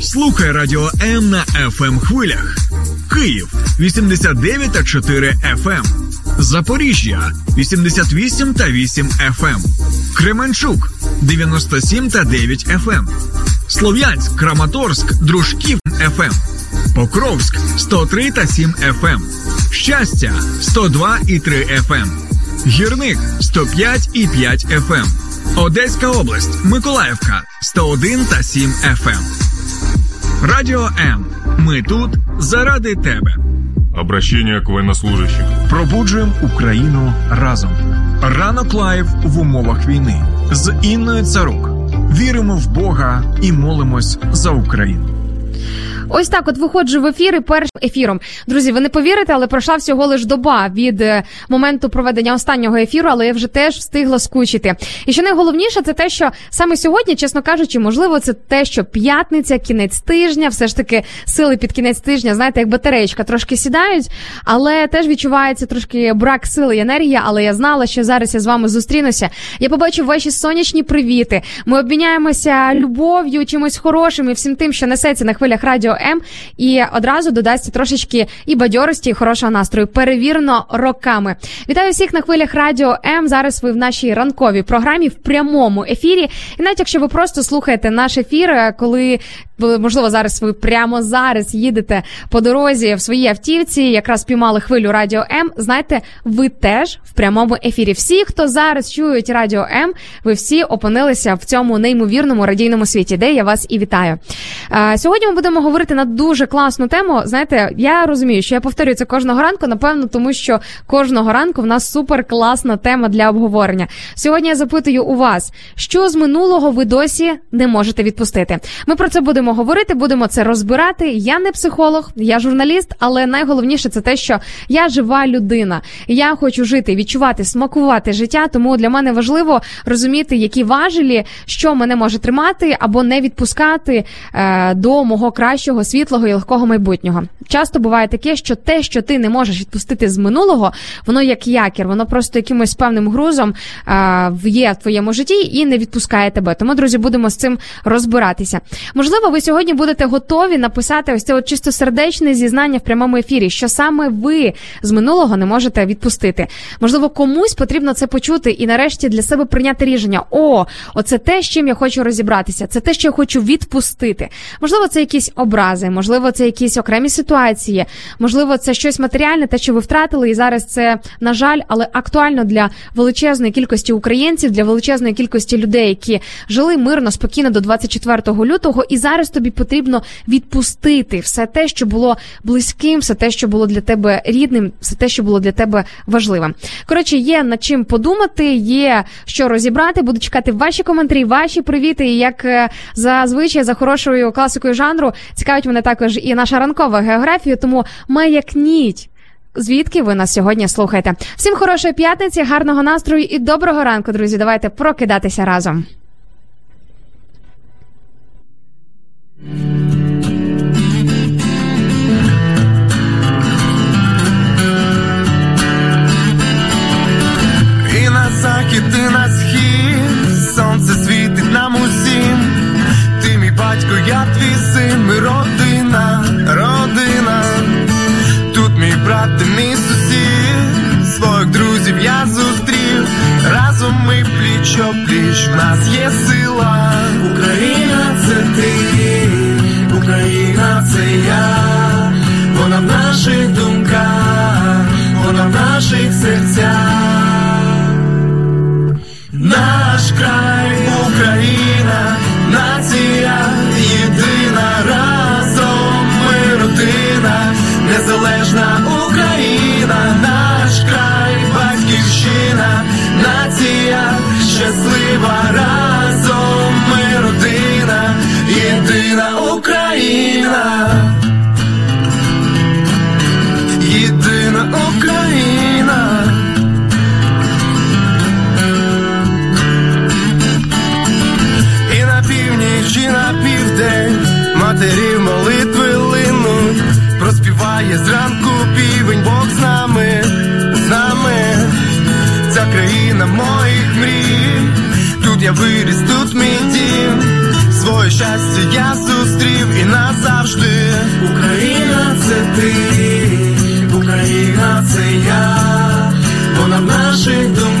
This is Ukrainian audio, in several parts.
Слухай радіо М на fm хвилях. Київ 89,4 FM. Запоріжжя 88 та 8 FM. Кременчук 97 та 9 FM. Слов'янськ, Краматорськ, Дружків ФМ. Покровськ 103 та 7 FM. Щастя 102 і 3 FM. Гірник 105 і 5 FM. Одеська область, Миколаївка 101 та 7 FM. Радіо М. Ми тут заради тебе. Обращение к военнослужащим. Пробуджуємо Україну разом. Ранок live в умовах війни з Інною Царук. Віримо в Бога і молимось за Україну. Ось так, от виходжу в ефір і першим ефіром. Друзі, ви не повірите, але пройшла всього лиш доба від е, моменту проведення останнього ефіру, але я вже теж встигла скучити. І що найголовніше, це те, що саме сьогодні, чесно кажучи, можливо, це те, що п'ятниця, кінець тижня, все ж таки сили під кінець тижня, знаєте, як батареєчка трошки сідають, але теж відчувається трошки брак сили і енергії. Але я знала, що зараз я з вами зустрінуся. Я побачу ваші сонячні привіти. Ми обміняємося любов'ю, чимось хорошим і всім тим, що несеться на хвилях радіо М, і одразу додасться трошечки і бадьорості, і хорошого настрою. Перевірно роками. Вітаю всіх на хвилях радіо М. Зараз ви в нашій ранковій програмі в прямому ефірі. І навіть якщо ви просто слухаєте наш ефір, е, коли можливо зараз ви прямо зараз їдете по дорозі в своїй автівці, якраз піймали хвилю радіо М. Знаєте, ви теж в прямому ефірі. Всі, хто зараз чують радіо М, ви всі опинилися в цьому неймовірному радійному світі, де я вас і вітаю. Е, Сьогодні ми будемо говорити на дуже класну тему. Знаєте, я розумію, що я повторюю це кожного ранку, напевно, тому що кожного ранку в нас супер класна тема для обговорення. Сьогодні я запитую у вас, що з минулого ви досі не можете відпустити. Ми про це будемо говорити, будемо це розбирати. Я не психолог, я журналіст, але найголовніше це те, що я жива людина. Я хочу жити, відчувати, смакувати життя. Тому для мене важливо розуміти, які важелі, що мене може тримати або не відпускати е, до мого кращого світлого і легкого майбутнього. Часто буває таке, що те, що ти не можеш відпустити з минулого, воно як якір, воно просто якимось певним грузом е, є в твоєму житті і не відпускає тебе. Тому, друзі, будемо з цим розбиратися. Можливо, ви сьогодні будете готові написати ось це от чисто сердечне зізнання в прямому ефірі, що саме ви з минулого не можете відпустити. Можливо, комусь потрібно це почути і нарешті для себе прийняти рішення: о, оце те, з чим я хочу розібратися, це те, що я хочу відпустити. Можливо, це якісь образи, можливо, це якісь окремі ситуації, можливо, це щось матеріальне, те, що ви втратили, і зараз це на жаль, але актуально для величезної кількості українців, для величезної кількості людей, які жили мирно, спокійно до 24 лютого, і зараз тобі потрібно відпустити все те, що було близьким, все те, що було для тебе рідним, все те, що було для тебе важливим. Коротше, є над чим подумати, є що розібрати. Буду чекати ваші коментарі, ваші привіти. І як е, зазвичай за хорошою класикою жанру цікавить мене також і наша ранкова географія, тому маякніть. Звідки ви нас сьогодні слухаєте? Всім хорошої п'ятниці, гарного настрою і доброго ранку, друзі. Давайте прокидатися разом. І на захід, і на схід, сонце світить я твій родина, родина. Тут мій брат, ти мій сусід, своїх друзів я зустрів. Разом ми пліч пліч, в нас є сила. Україна це ти, Україна це я, вона в наших думках, вона в наших серцях. Наш край, Україна, нація незалежна Україна, наш край, батьківщина, нація щаслива, разом ми родина, єдина Україна, єдина Україна. І на північ, і на південь матерів линуть, проспіває зранку півень, Бог з нами, з нами, ця країна моїх мрій, тут я виріс, тут мій дім. Своє щастя я зустрів і назавжди. Україна це ти, Україна це я, вона в наших думках,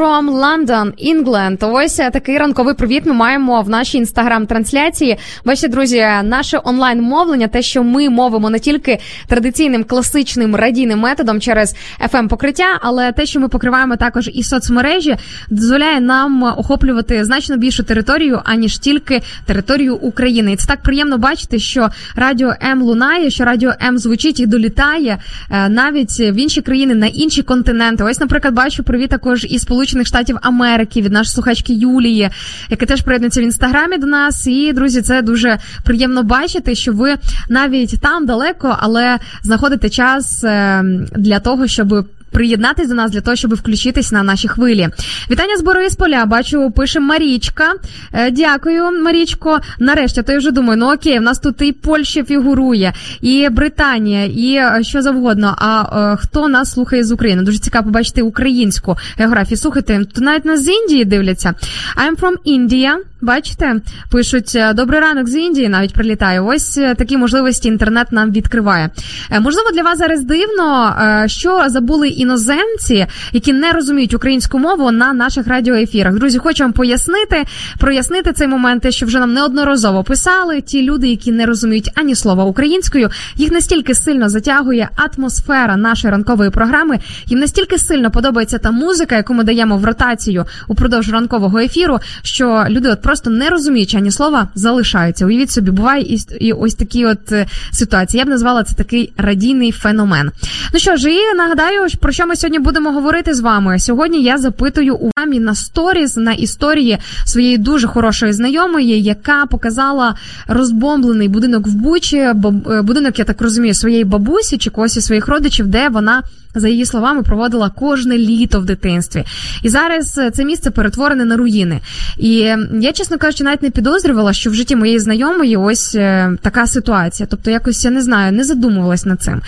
from London, England. Ось е, такий ранковий привіт. Ми маємо в нашій інстаграм-трансляції. Бачите, друзі, наше онлайн мовлення, те, що ми мовимо не тільки традиційним класичним радійним методом через fm покриття, але те, що ми покриваємо також і соцмережі, дозволяє нам охоплювати значно більшу територію, аніж тільки територію України. І це так приємно бачити, що радіо М лунає, що радіо М звучить і долітає е, навіть в інші країни на інші континенти. Ось, наприклад, бачу привіт також і із Сполучених Штатів Америки від нашої слухачки Юлії, яка теж приєднується в інстаграмі до нас. І друзі, це дуже приємно бачити, що ви навіть там далеко, але знаходите час е, для того, щоб. Приєднатись до нас для того, щоб включитись на наші хвилі. Вітання з Борисполя. Бачу, пише Марічка. Е, Дякую, Марічко. Нарешті, то я вже думаю, ну окей, в нас тут і Польща фігурує, і Британія, і е, що завгодно. А е, хто нас слухає з України? Дуже цікаво побачити українську географію. Слухайте, тут навіть нас з Індії дивляться. I'm from India. Бачите, пишуть е, добрий ранок з Індії. Навіть прилітає. Ось е, такі можливості інтернет нам відкриває. Е, Можливо, для вас зараз дивно, що забули іноземці, які не розуміють українську мову на наших радіоефірах. Друзі, хочу вам пояснити, прояснити цей момент, що вже нам неодноразово писали. Ті люди, які не розуміють ані слова українською, їх настільки сильно затягує атмосфера нашої ранкової програми. Їм настільки сильно подобається та музика, яку ми даємо в ротацію упродовж ранкового ефіру, що люди от просто не розуміючи ані слова, залишаються. Уявіть собі, буває і, і ось такі от е, ситуації. Я б назвала це такий радійний феномен. Ну що ж, і нагадаю, про що ми сьогодні будемо говорити з вами. Сьогодні я запитую у вамі на сторіз на історії своєї дуже хорошої знайомої, яка показала розбомблений будинок в Бучі, е, будинок, я так розумію, своєї бабусі чи когось із своїх родичів, де вона. За її словами, проводила кожне літо в дитинстві, і зараз е, це місце перетворене на руїни. І я, чесно кажучи, навіть не підозрювала, що в житті моєї знайомої ось е, така ситуація. Тобто, якось я не знаю, не задумувалась над цим.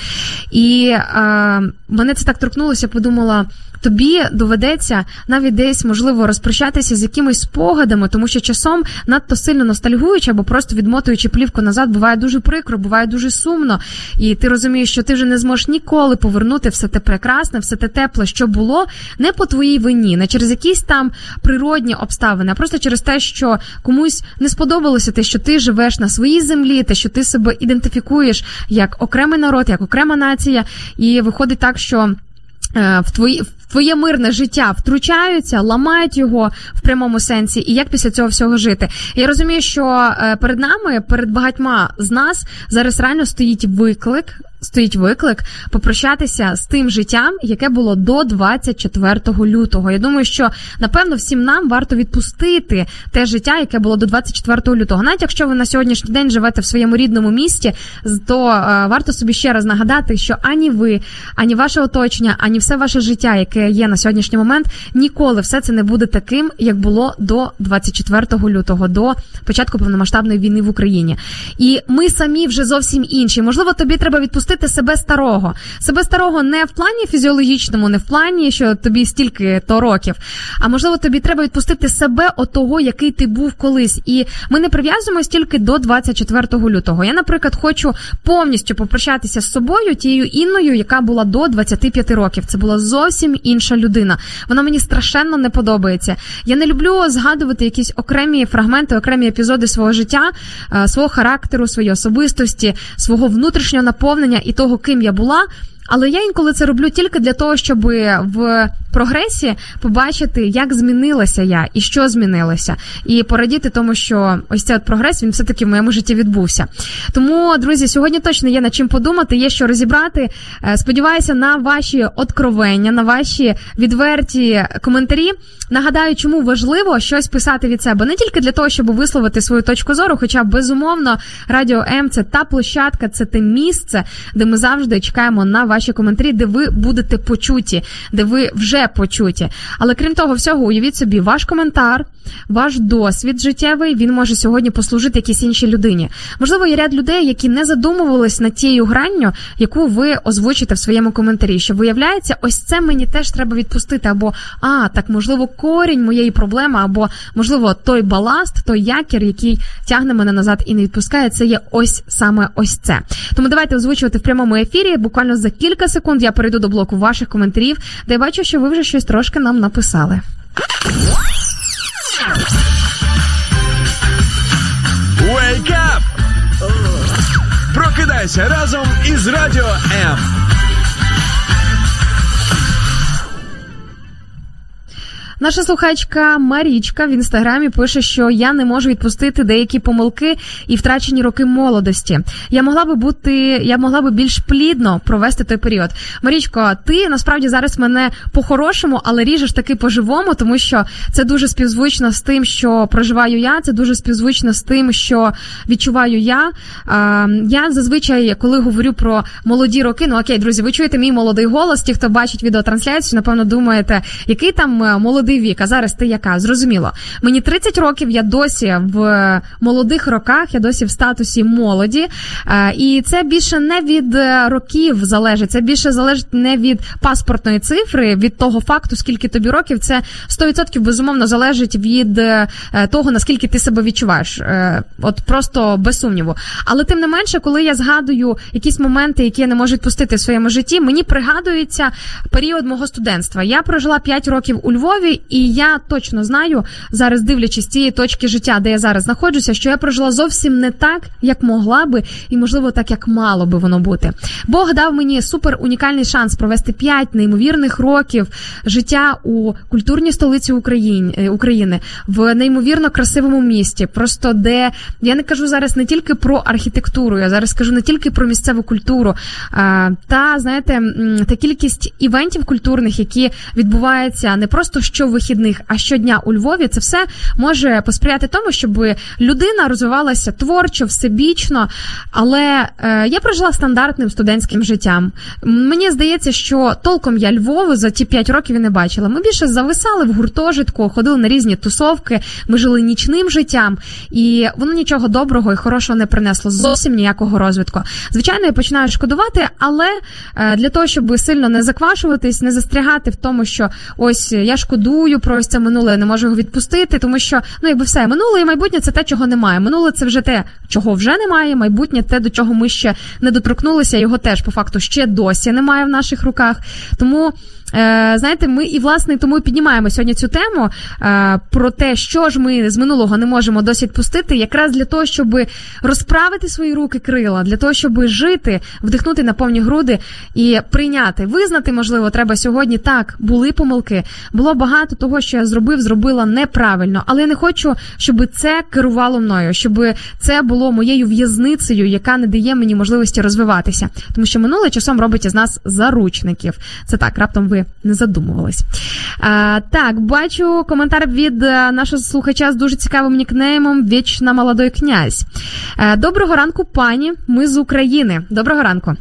І е, мене це так торкнулося, подумала. Тобі доведеться навіть десь можливо розпрощатися з якимись спогадами, тому що часом надто сильно ностальгуючи або просто відмотуючи плівку назад, буває дуже прикро, буває дуже сумно, і ти розумієш, що ти вже не зможеш ніколи повернути все те прекрасне, все те тепле, що було, не по твоїй вині, не через якісь там природні обставини, а просто через те, що комусь не сподобалося те, що ти живеш на своїй землі, те, що ти себе ідентифікуєш як окремий народ, як окрема нація, і виходить так, що. е, В твої твоє мирне життя втручаються, ламають його в прямому сенсі, і як після цього всього жити? Я розумію, що е, перед нами, перед багатьма з нас зараз реально стоїть виклик. Стоїть виклик попрощатися з тим життям, яке було до 24 лютого. Я думаю, що напевно всім нам варто відпустити те життя, яке було до 24 лютого. Навіть якщо ви на сьогоднішній день живете в своєму рідному місті, то е, варто собі ще раз нагадати, що ані ви, ані ваше оточення, ані все ваше життя, яке є на сьогоднішній момент, ніколи все це не буде таким, як було до 24 лютого, до початку повномасштабної війни в Україні. І ми самі вже зовсім інші. Можливо, тобі треба відпустити себе старого. Себе старого не в плані фізіологічному, не в плані, що тобі стільки то років. А можливо, тобі треба відпустити себе от того, який ти був колись. І ми не прив'язуємось тільки до 24 лютого. Я, наприклад, хочу повністю попрощатися з собою, тією інною, яка була до 25 років. Це була зовсім інша людина. Вона мені страшенно не подобається. Я не люблю згадувати якісь окремі фрагменти, окремі епізоди свого життя, е, свого характеру, своєї особистості, свого внутрішнього наповнення і того, ким я була. Але я інколи це роблю тільки для того, щоб в прогресі побачити, як змінилася я і що змінилося, і порадіти тому, що ось цей от прогрес він все таки в моєму житті відбувся. Тому, друзі, сьогодні точно є над чим подумати, є що розібрати. Е, Сподіваюся на ваші откровення, на ваші відверті коментарі. Нагадаю, чому важливо щось писати від себе не тільки для того, щоб висловити свою точку зору, хоча безумовно радіо М це та площадка, це те місце, де ми завжди чекаємо на ваші коментарі, де ви будете почуті, де ви вже почуті. Але крім того всього, уявіть собі, ваш коментар, ваш досвід життєвий, він може сьогодні послужити якійсь іншій людині. Можливо, є ряд людей, які не задумувались над тією гранню, яку ви озвучите в своєму коментарі. Що виявляється, ось це мені теж треба відпустити. Або а, так можливо, корінь моєї проблеми, або можливо, той баласт, той якір, який тягне мене назад і не відпускає, це є ось саме ось це. Тому давайте озвучувати в прямому ефірі. Буквально за кілька секунд я перейду до блоку ваших коментарів, де я бачу, що ви вже щось трошки нам написали. Wake up! Прокидайся разом із радіо М. Наша слухачка Марічка в інстаграмі пише, що я не можу відпустити деякі помилки і втрачені роки молодості. Я могла би бути, я могла би більш плідно провести той період. Марічко, ти насправді зараз мене по-хорошому, але ріжеш таки по-живому, тому що це дуже співзвучно з тим, що проживаю я. Це дуже співзвучно з тим, що відчуваю я. Я зазвичай, коли говорю про молоді роки, ну окей, друзі, ви чуєте мій молодий голос. Ті, хто бачить відеотрансляцію, напевно, думаєте, який там е, молодий вік, а зараз ти яка? Зрозуміло. Мені 30 років, я досі в молодих роках, я досі в статусі молоді. Е, І це більше не від е, років залежить, це більше залежить не від паспортної цифри, від того факту, скільки тобі років. Це 100% безумовно залежить від е, того, наскільки ти себе відчуваєш. От просто без сумніву. Але тим не менше, коли я згадую якісь моменти, які я не можу відпустити в своєму житті, мені пригадується період мого студентства. Я прожила 5 років у Львові, і я точно знаю, зараз дивлячись цієї точки життя, де я зараз знаходжуся, що я прожила зовсім не так, як могла би, і можливо так, як мало би воно бути. Бог дав мені супер унікальний шанс провести 5 неймовірних років життя у культурній столиці України, е, України в неймовірно красивому місті. Просто де я не кажу зараз не тільки про архітектуру, я зараз кажу не тільки про місцеву культуру, та знаєте, та кількість івентів культурних, які відбуваються не просто щовихідних, а щодня у Львові. Це все може посприяти тому, щоб людина розвивалася творчо, всебічно. Але е, я прожила стандартним студентським життям. Мені здається, що толком я Львову за ті 5 років і не бачила. Ми більше зависали в гуртожитку, ходили на різні тусовки, ми жили нічним життям, і воно нічого доброго і хорошого не принесло зовсім ніякого розвитку. Звичайно, я починаю шкодувати, але е, для того, щоб сильно не заквашуватись, не застрягати в тому, що ось я шкодую про ось це минуле, не можу його відпустити, тому що ну якби все минуле і майбутнє це те, чого немає. Минуле це вже те, чого вже немає. Майбутнє те, до чого ми ще не доторкнулися. Його теж по факту ще досі немає в наших руках. Тому. Е, знаєте, ми і власне тому піднімаємо сьогодні цю тему е, про те, що ж ми з минулого не можемо досі відпустити, якраз для того, щоб розправити свої руки крила, для того, щоб жити, вдихнути на повні груди і прийняти, визнати, можливо, треба сьогодні так, були помилки, було багато того, що я зробив, зробила неправильно, але я не хочу, щоб це керувало мною, щоб це було моєю в'язницею, яка не дає мені можливості розвиватися, тому що минуле часом робить із нас заручників. Це так, раптом ви не задумувались. А, так, бачу коментар від е, нашого слухача з дуже цікавим нікнеймом Вічна молодой князь. Е, Доброго ранку, пані. Ми з України. Доброго ранку.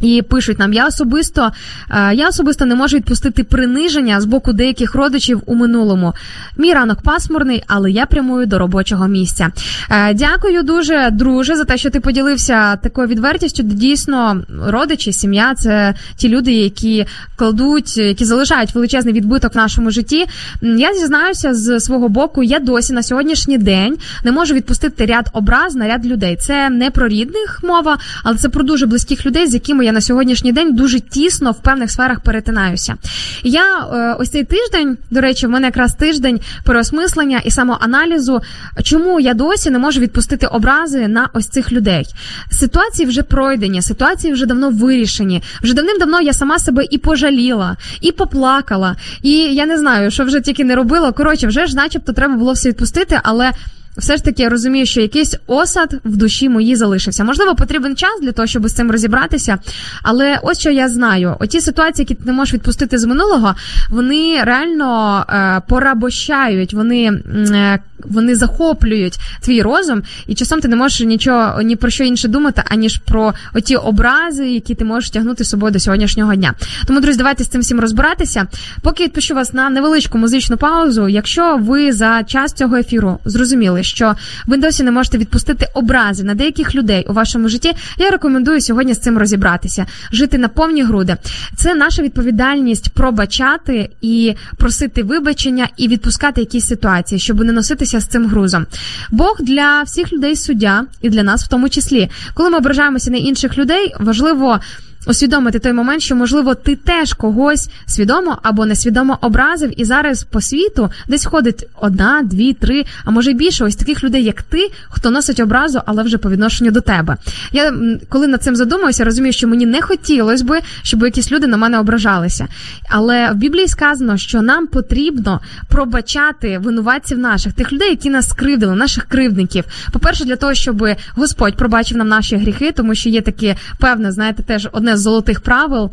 І пишуть нам, я особисто е, я особисто не можу відпустити приниження з боку деяких родичів у минулому. Мій ранок пасмурний, але я прямую до робочого місця. Е, Дякую дуже, друже, за те, що ти поділився такою відвертістю. Дійсно, родичі, сім'я це ті люди, які кладуть, які залишають величезний відбиток в нашому житті. Я зізнаюся з свого боку, я досі на сьогоднішній день не можу відпустити ряд образ на ряд людей. Це не про рідних мова, але це про дуже близьких людей, з якими я на сьогоднішній день дуже тісно в певних сферах перетинаюся. Я е, ось цей тиждень, до речі, в мене якраз тиждень переосмислення і самоаналізу, чому я досі не можу відпустити образи на ось цих людей. Ситуації вже пройдені, ситуації вже давно вирішені. Вже давним-давно я сама себе і пожаліла, і поплакала, і я не знаю, що вже тільки не робила. Коротше, вже ж, начебто, треба було все відпустити, але. Все ж таки я розумію, що якийсь осад в душі моїй залишився. Можливо, потрібен час для того, щоб з цим розібратися. Але ось що я знаю: оті ситуації, які ти не можеш відпустити з минулого, вони реально е, порабощають, вони, е, вони захоплюють твій розум, і часом ти не можеш нічого ні про що інше думати, аніж про оті образи, які ти можеш тягнути з собою до сьогоднішнього дня. Тому, друзі, давайте з цим всім розбиратися. Поки відпущу вас на невеличку музичну паузу. Якщо ви за час цього ефіру зрозуміли, що ви досі не можете відпустити образи на деяких людей у вашому житті, я рекомендую сьогодні з цим розібратися, жити на повні груди. Це наша відповідальність пробачати і просити вибачення і відпускати якісь ситуації, щоб не носитися з цим грузом. Бог для всіх людей суддя і для нас в тому числі. Коли ми ображаємося на інших людей, важливо. Усвідомити той момент, що можливо ти теж когось свідомо або несвідомо образив, і зараз по світу десь ходить одна, дві, три, а може й більше ось таких людей, як ти, хто носить образу, але вже по відношенню до тебе. Я коли над цим задумуюся, розумію, що мені не хотілося би, щоб якісь люди на мене ображалися. Але в Біблії сказано, що нам потрібно пробачати винуватців наших, тих людей, які нас скривдили, наших кривдників. По-перше, для того, щоб Господь пробачив нам наші гріхи, тому що є таке певне, знаєте, теж одне з золотих правил.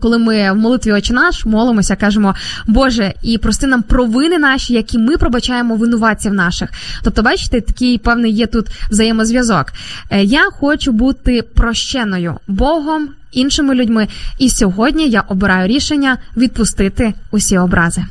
Коли ми в молитві «Отче наш молимося, кажемо Боже, і прости нам провини наші, які ми пробачаємо винуватців наших. Тобто, бачите, такий певний є тут взаємозв'язок. Е, Я хочу бути прощеною Богом, іншими людьми, і сьогодні я обираю рішення відпустити усі образи.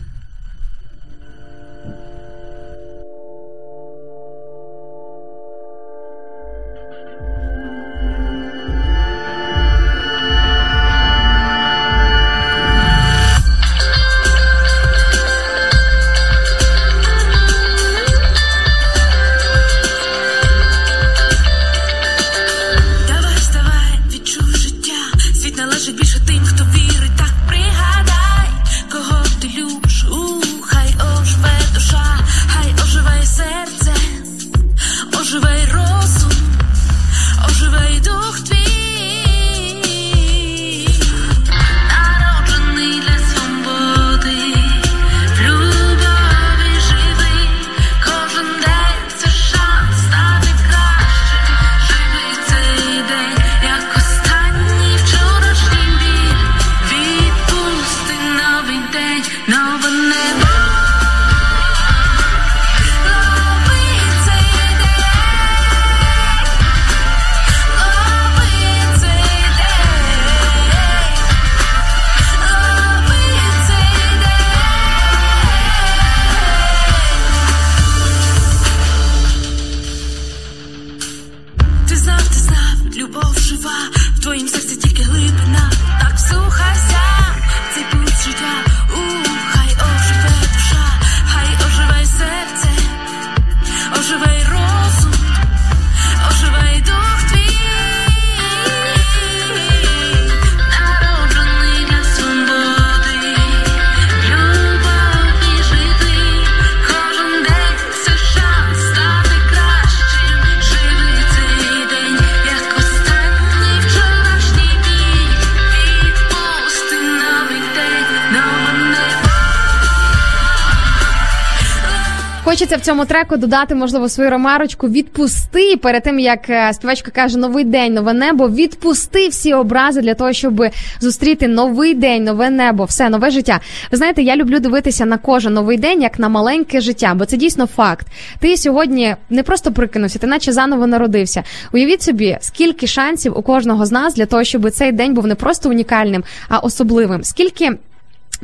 Хочеться в цьому треку додати, можливо, свою ромарочку. Відпусти перед тим, як е, співачка каже новий день, нове небо. Відпусти всі образи для того, щоб зустріти новий день, нове небо, все нове життя. Ви знаєте, я люблю дивитися на кожен новий день як на маленьке життя, бо це дійсно факт. Ти сьогодні не просто прикинувся, ти наче заново народився. Уявіть собі, скільки шансів у кожного з нас для того, щоб цей день був не просто унікальним, а особливим. Скільки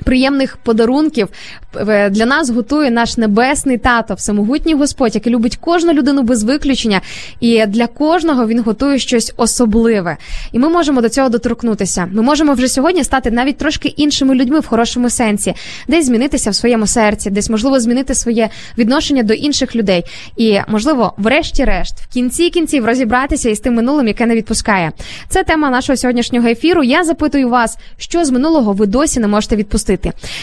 Приємних подарунків е, для нас готує наш небесний тато, всемогутній Господь, який любить кожну людину без виключення, і для кожного він готує щось особливе. І ми можемо до цього доторкнутися. Ми можемо вже сьогодні стати навіть трошки іншими людьми в хорошому сенсі, десь змінитися в своєму серці, десь можливо змінити своє відношення до інших людей. І можливо, врешті-решт, в кінці кінців розібратися із тим минулим, яке не відпускає. Це тема нашого сьогоднішнього ефіру. Я запитую вас, що з минулого ви досі не можете відпустити.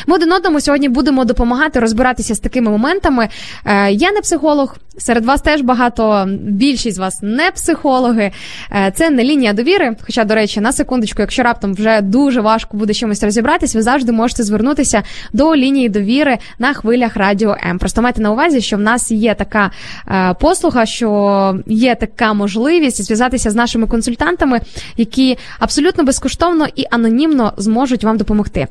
Ми один одному сьогодні будемо допомагати розбиратися з такими моментами. Е, Я не психолог, серед вас теж багато, більшість з вас не психологи. Е, Це не лінія довіри. Хоча, до речі, на секундочку, якщо раптом вже дуже важко буде чимось розібратись, ви завжди можете звернутися до лінії довіри на хвилях радіо М. Просто майте на увазі, що в нас є така е, послуга, що є така можливість зв'язатися з нашими консультантами, які абсолютно безкоштовно і анонімно зможуть вам допомогти.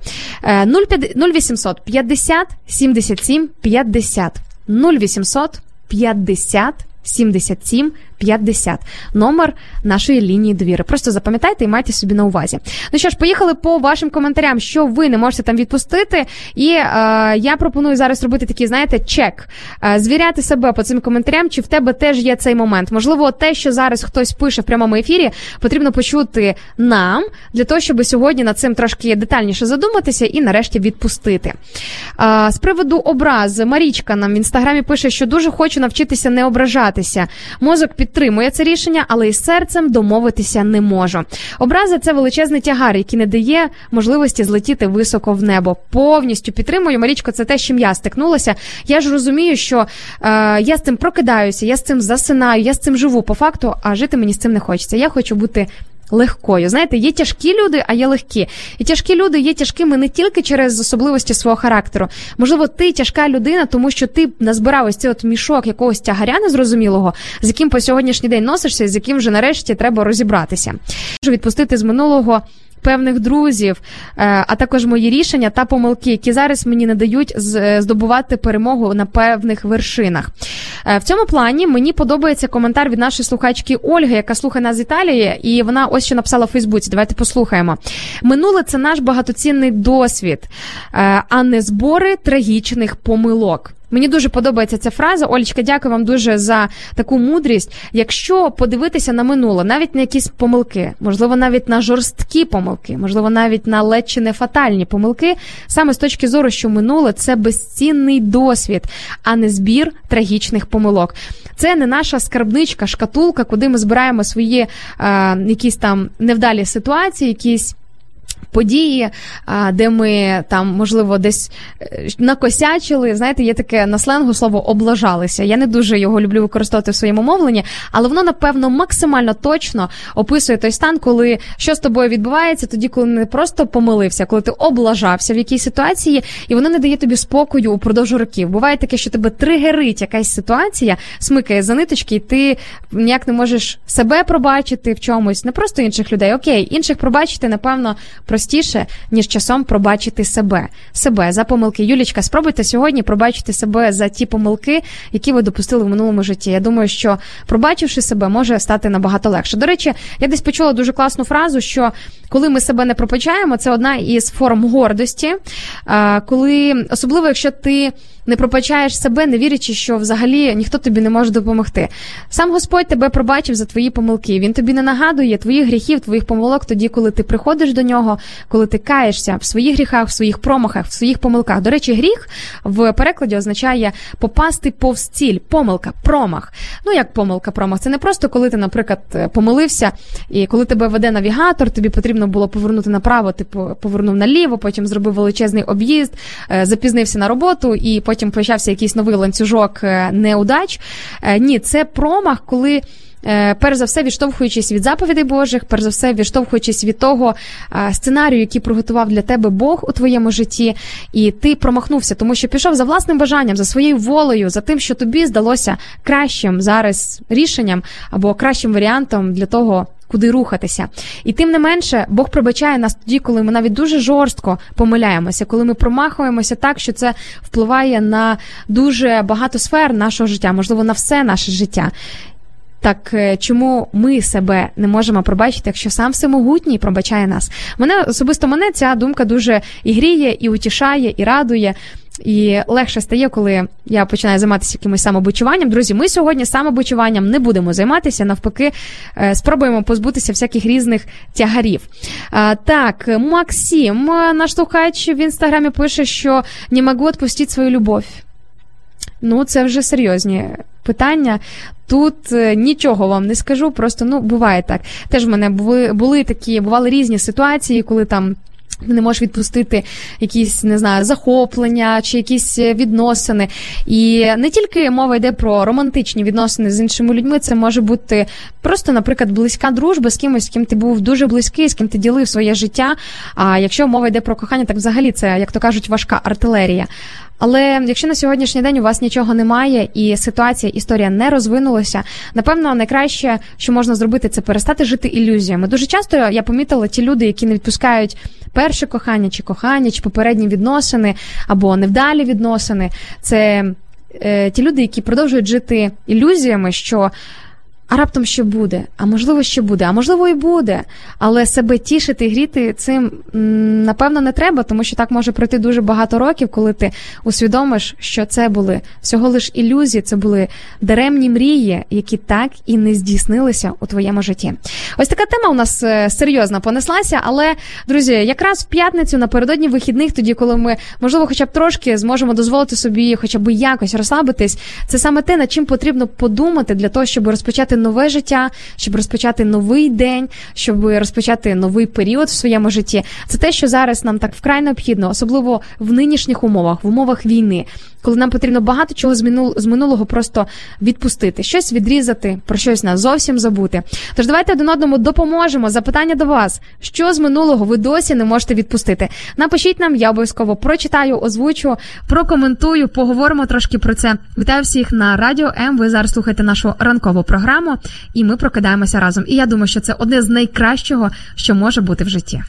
Е, 0800 50 77 50 0800 50 77 50. Номер нашої лінії довіри. Просто запам'ятайте і майте собі на увазі. Ну що ж, поїхали по вашим коментарям, що ви не можете там відпустити. І е, я пропоную зараз робити такий, знаєте, чек, е, звіряти себе по цим коментарям, чи в тебе теж є цей момент. Можливо, те, що зараз хтось пише в прямому ефірі, потрібно почути нам для того, щоб сьогодні над цим трошки детальніше задуматися і нарешті відпустити. Е, з приводу образ Марічка нам в інстаграмі пише, що дуже хочу навчитися не ображатися. Мозок підтримує це рішення, але із серцем домовитися не можу. Образа це величезний тягар, який не дає можливості злетіти високо в небо. Повністю підтримую. Марічко, це те, з чим я стикнулася. Я ж розумію, що е, я з цим прокидаюся, я з цим засинаю, я з цим живу по факту, а жити мені з цим не хочеться. Я хочу бути. Легкою, знаєте, є тяжкі люди, а є легкі. І тяжкі люди є тяжкими не тільки через особливості свого характеру. Можливо, ти тяжка людина, тому що ти назбирав ось цей от мішок якогось тягаря незрозумілого, з яким по сьогоднішній день носишся, з яким вже нарешті треба розібратися. Відпустити з минулого. Певних друзів, е, а також мої рішення та помилки, які зараз мені не дають е, здобувати перемогу на певних вершинах. Е, В цьому плані мені подобається коментар від нашої слухачки Ольги, яка слухає нас з Італії, і вона ось що написала в Фейсбуці. Давайте послухаємо. Минуле це наш багатоцінний досвід, а не збори трагічних помилок. Мені дуже подобається ця фраза. Олечка, дякую вам дуже за таку мудрість. Якщо подивитися на минуле, навіть на якісь помилки, можливо, навіть на жорсткі помилки, можливо, навіть на ледь чи не фатальні помилки, саме з точки зору, що минуле це безцінний досвід, а не збір трагічних помилок. Це не наша скарбничка, шкатулка, куди ми збираємо свої е, якісь там невдалі ситуації, якісь події, де ми там, можливо, десь е, накосячили. Знаєте, є таке на сленгу слово облажалися. Я не дуже його люблю використовувати в своєму мовленні, але воно, напевно, максимально точно описує той стан, коли що з тобою відбувається, тоді, коли не просто помилився, коли ти облажався в якійсь ситуації, і воно не дає тобі спокою упродовж років. Буває таке, що тебе тригерить якась ситуація, смикає за ниточки, і ти ніяк не можеш себе пробачити в чомусь, не просто інших людей. Окей, інших пробачити, напевно, простіше, ніж часом пробачити себе. Себе за помилки. Юлічка, спробуйте сьогодні пробачити себе за ті помилки, які ви допустили в минулому житті. Я думаю, що пробачивши себе, може стати набагато легше. До речі, я десь почула дуже класну фразу, що коли ми себе не пробачаємо, це одна із форм гордості. Коли особливо, якщо ти не пробачаєш себе, не вірячи, що взагалі ніхто тобі не може допомогти. Сам Господь тебе пробачив за твої помилки. Він тобі не нагадує твоїх гріхів, твоїх помилок тоді, коли ти приходиш до нього, коли ти каєшся в своїх гріхах, в своїх промахах, в своїх помилках. До речі, гріх в перекладі означає попасти повз ціль, помилка, промах. Ну як помилка, промах. Це не просто коли ти, наприклад, помилився, і коли тебе веде навігатор, тобі потрібно було повернути направо, ти по- повернув наліво, потім зробив величезний об'їзд, е, запізнився на роботу, і потім почався якийсь новий ланцюжок е, неудач. Е, Ні, це промах, коли. Перш за все, відштовхуючись від заповідей Божих, перш за все, відштовхуючись від того сценарію, який приготував для тебе Бог у твоєму житті, і ти промахнувся, тому що пішов за власним бажанням, за своєю волею, за тим, що тобі здалося кращим зараз рішенням або кращим варіантом для того. Куди рухатися, і тим не менше, Бог пробачає нас тоді, коли ми навіть дуже жорстко помиляємося, коли ми промахуємося так, що це впливає на дуже багато сфер нашого життя, можливо, на все наше життя. Так е, чому ми себе не можемо пробачити, якщо сам всемогутній пробачає нас? Мене особисто мене ця думка дуже і гріє, і утішає, і радує. І легше стає, коли я починаю займатися якимось самобичуванням. Друзі, ми сьогодні самобичуванням не будемо займатися. Навпаки, е, спробуємо позбутися всяких різних тягарів. Так, Максим, е, наш слухач в інстаграмі пише, що не можу відпустити свою любов. Ну, це вже серйозні питання. Тут е, нічого вам не скажу, просто ну буває так. Теж в мене були, були такі, бували різні ситуації, коли там. Не можеш відпустити якісь не знаю захоплення чи якісь е, відносини. І не тільки мова йде про романтичні відносини з іншими людьми, це може бути просто, наприклад, близька дружба з кимось, з ким ти був дуже близький, з ким ти ділив своє життя. А якщо мова йде про кохання, так взагалі це, як то кажуть, важка артилерія. Але якщо на сьогоднішній день у вас нічого немає і ситуація, історія не розвинулася, напевно, найкраще, що можна зробити, це перестати жити ілюзіями. Дуже часто я помітила ті люди, які не відпускають перше кохання, чи кохання, чи попередні відносини, або невдалі відносини. Це е, ті люди, які продовжують жити ілюзіями, що. А раптом ще буде, а можливо, ще буде, а можливо, і буде. Але себе тішити гріти цим напевно не треба, тому що так може пройти дуже багато років, коли ти усвідомиш, що це були всього лиш ілюзії, це були даремні мрії, які так і не здійснилися у твоєму житті. Ось така тема у нас е, серйозна понеслася. Але друзі, якраз в п'ятницю напередодні вихідних, тоді, коли ми можливо, хоча б трошки зможемо дозволити собі, хоча б якось розслабитись, це саме те, над чим потрібно подумати для того, щоб розпочати нове життя, щоб розпочати новий день, щоб розпочати новий період в своєму житті. Це те, що зараз нам так вкрай необхідно, особливо в нинішніх умовах, в умовах війни, коли нам потрібно багато чого з минулого просто відпустити, щось відрізати, про щось на зовсім забути. Тож давайте один одному допоможемо. Запитання до вас: що з минулого ви досі не можете відпустити? Напишіть нам, я обов'язково прочитаю, озвучу, прокоментую, поговоримо трошки про це. Вітаю всіх на радіо М. Ви зараз слухаєте нашу ранкову програму, і ми прокидаємося разом. І я думаю, що це одне з найкращого, що може бути в житті.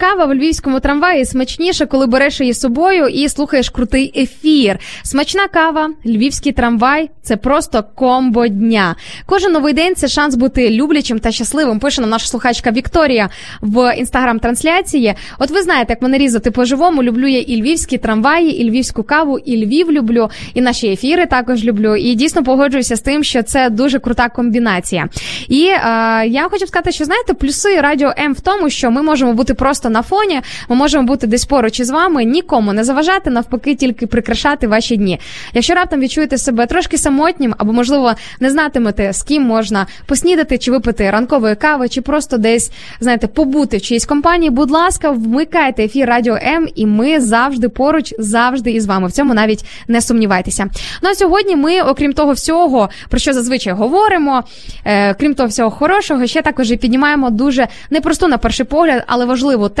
Кава в львівському трамваї смачніше, коли береш її з собою і слухаєш крутий ефір. Смачна кава, львівський трамвай це просто комбо дня. Кожен новий день це шанс бути люблячим та щасливим. Пише нам наша слухачка Вікторія в інстаграм-трансляції. От ви знаєте, як мене різати по-живому. Люблю я і львівські трамваї, і львівську каву, і Львів люблю, і наші ефіри також люблю. І дійсно погоджуюся з тим, що це дуже крута комбінація. І е, я хочу сказати, що знаєте, плюси радіо М в тому, що ми можемо бути просто на фоні. Ми можемо бути десь поруч із вами, нікому не заважати, навпаки, тільки прикрашати ваші дні. Якщо раптом відчуєте себе трошки самотнім, або можливо не знатимете, з ким можна поснідати чи випити ранкової кави, чи просто десь знаєте, побути в чиїсь компанії. Будь ласка, вмикайте ефір Радіо М, і ми завжди поруч, завжди із вами. В цьому навіть не сумнівайтеся. Ну а сьогодні ми, окрім того всього, про що зазвичай говоримо, е, крім того всього хорошого, ще також і піднімаємо дуже непросту на перший погляд, але важливу тему,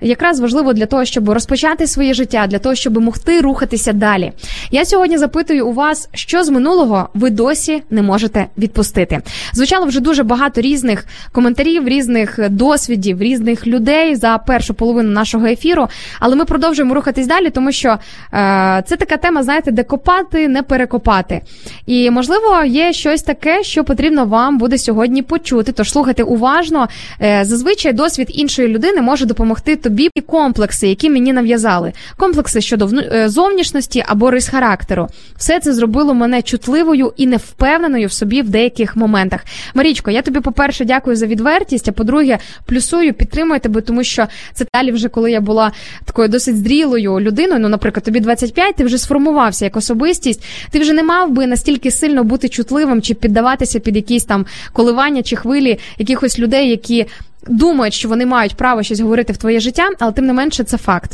якраз важливо для того, щоб розпочати своє життя, для того, щоб могти рухатися далі. Я сьогодні запитую у вас, що з минулого ви досі не можете відпустити. Звучало вже дуже багато різних коментарів, різних досвідів, різних людей за першу половину нашого ефіру. Але ми продовжуємо рухатись далі, тому що е, це така тема, знаєте, де копати, не перекопати. І можливо, є щось таке, що потрібно вам буде сьогодні почути. Тож слухайте уважно. Е, зазвичай досвід іншої людини може допомогти тобі і комплекси, які мені нав'язали. Комплекси щодо е, зовнішності або рис характеру. Все це зробило мене чутливою і невпевненою в собі в деяких моментах. Марічко, я тобі, по-перше, дякую за відвертість. А по-друге, плюсую, підтримую тебе, тому що це далі, вже коли я була такою досить зрілою людиною. Ну, наприклад, тобі 25, ти вже сформувався як особистість. Ти вже не мав би настільки сильно бути чутливим чи піддаватися під якісь там коливання чи хвилі якихось людей, які думають, що вони мають право щось говорити в твоє життя, але тим не менше це факт.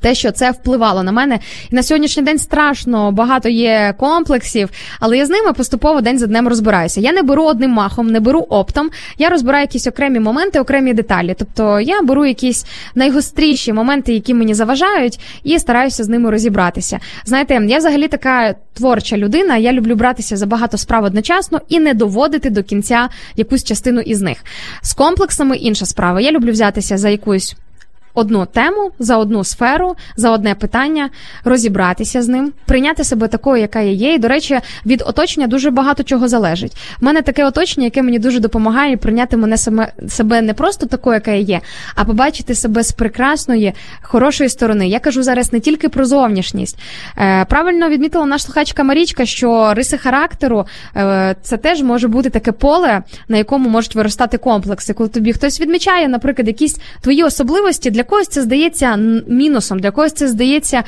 Те, що це впливало на мене, і на сьогоднішній день страшно багато є комплексів, але я з ними поступово день за днем розбираюся. Я не беру одним махом, не беру оптом. Я розбираю якісь окремі моменти, окремі деталі. Тобто я беру якісь найгостріші моменти, які мені заважають, і стараюся з ними розібратися. Знаєте, я взагалі така творча людина. Я люблю братися за багато справ одночасно і не доводити до кінця якусь частину із них. З комплексами інша справа. Я люблю взятися за якусь одну тему, за одну сферу, за одне питання, розібратися з ним, прийняти себе такою, яка я є. І, до речі, від оточення дуже багато чого залежить. У мене таке оточення, яке мені дуже допомагає прийняти мене саме себе не просто такою, яка я є, а побачити себе з прекрасної, хорошої сторони. Я кажу зараз не тільки про зовнішність. Е, правильно відмітила наша слухачка Марічка, що риси характеру е, це теж може бути таке поле, на якому можуть виростати комплекси. Коли тобі хтось відмічає, наприклад, якісь твої особливості, для когось це здається мінусом, для когось це здається.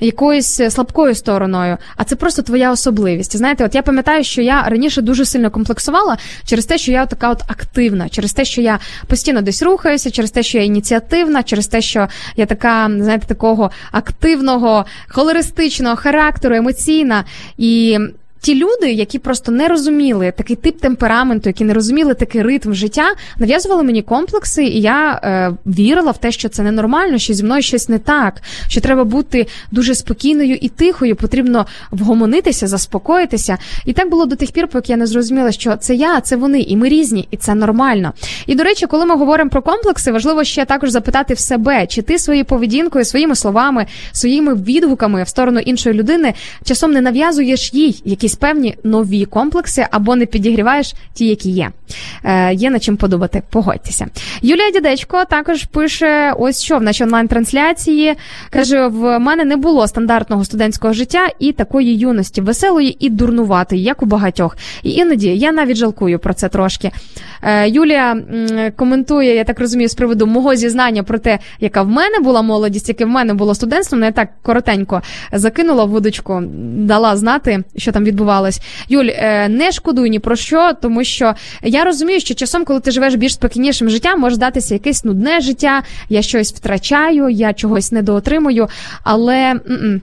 Якоюсь е, слабкою стороною, а це просто твоя особливість. Знаєте, от я пам'ятаю, що я раніше дуже сильно комплексувала через те, що я така от активна, через те, що я постійно десь рухаюся, через те, що я ініціативна, через те, що я така, знаєте, такого активного, холеристичного характеру, емоційна і. Ті люди, які просто не розуміли такий тип темпераменту, які не розуміли такий ритм життя, нав'язували мені комплекси, і я е, вірила в те, що це ненормально, що зі мною щось не так, що треба бути дуже спокійною і тихою, потрібно вгомонитися, заспокоїтися. І так було до тих пір, поки я не зрозуміла, що це я, це вони, і ми різні, і це нормально. І до речі, коли ми говоримо про комплекси, важливо ще також запитати в себе, чи ти своєю поведінкою, своїми словами, своїми відгуками в сторону іншої людини часом не нав'язуєш їй якісь певні нові комплекси або не підігріваєш ті, які є. Е, є над чим подумати, погодьтеся. Юлія Дідечко також пише: ось що в нашій онлайн-трансляції. Каже: в мене не було стандартного студентського життя і такої юності, веселої і дурнуватої, як у багатьох. І іноді я навіть жалкую про це трошки. Е, Юлія коментує, я так розумію, з приводу мого зізнання про те, яка в мене була молодість, яке в мене було студентство. Ну, я так коротенько закинула вудочку, дала знати, що там відбувалось. Юль, е, не шкодуй ні про що, тому що я розумію, що часом, коли ти живеш більш спокійнішим життям, може здатися якесь нудне життя, я щось втрачаю, я чогось недоотримую, але. м-м.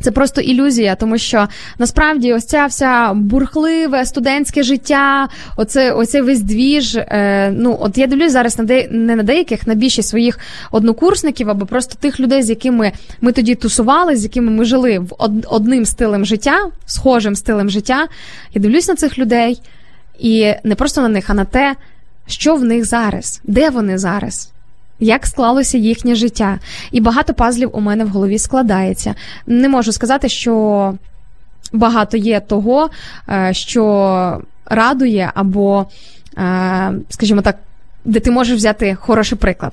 Це просто ілюзія, тому що насправді ось ця вся бурхливе студентське життя, оце, оце весь двіж. Е, ну, от я дивлюсь зараз на де, не на деяких, на більшість своїх однокурсників або просто тих людей, з якими ми тоді тусували, з якими ми жили в од, одним стилем життя, схожим стилем життя. Я дивлюсь на цих людей і не просто на них, а на те, що в них зараз, де вони зараз. Як склалося їхнє життя, і багато пазлів у мене в голові складається. Не можу сказати, що багато є того, е, що радує, або, е, скажімо так, де ти можеш взяти хороший приклад.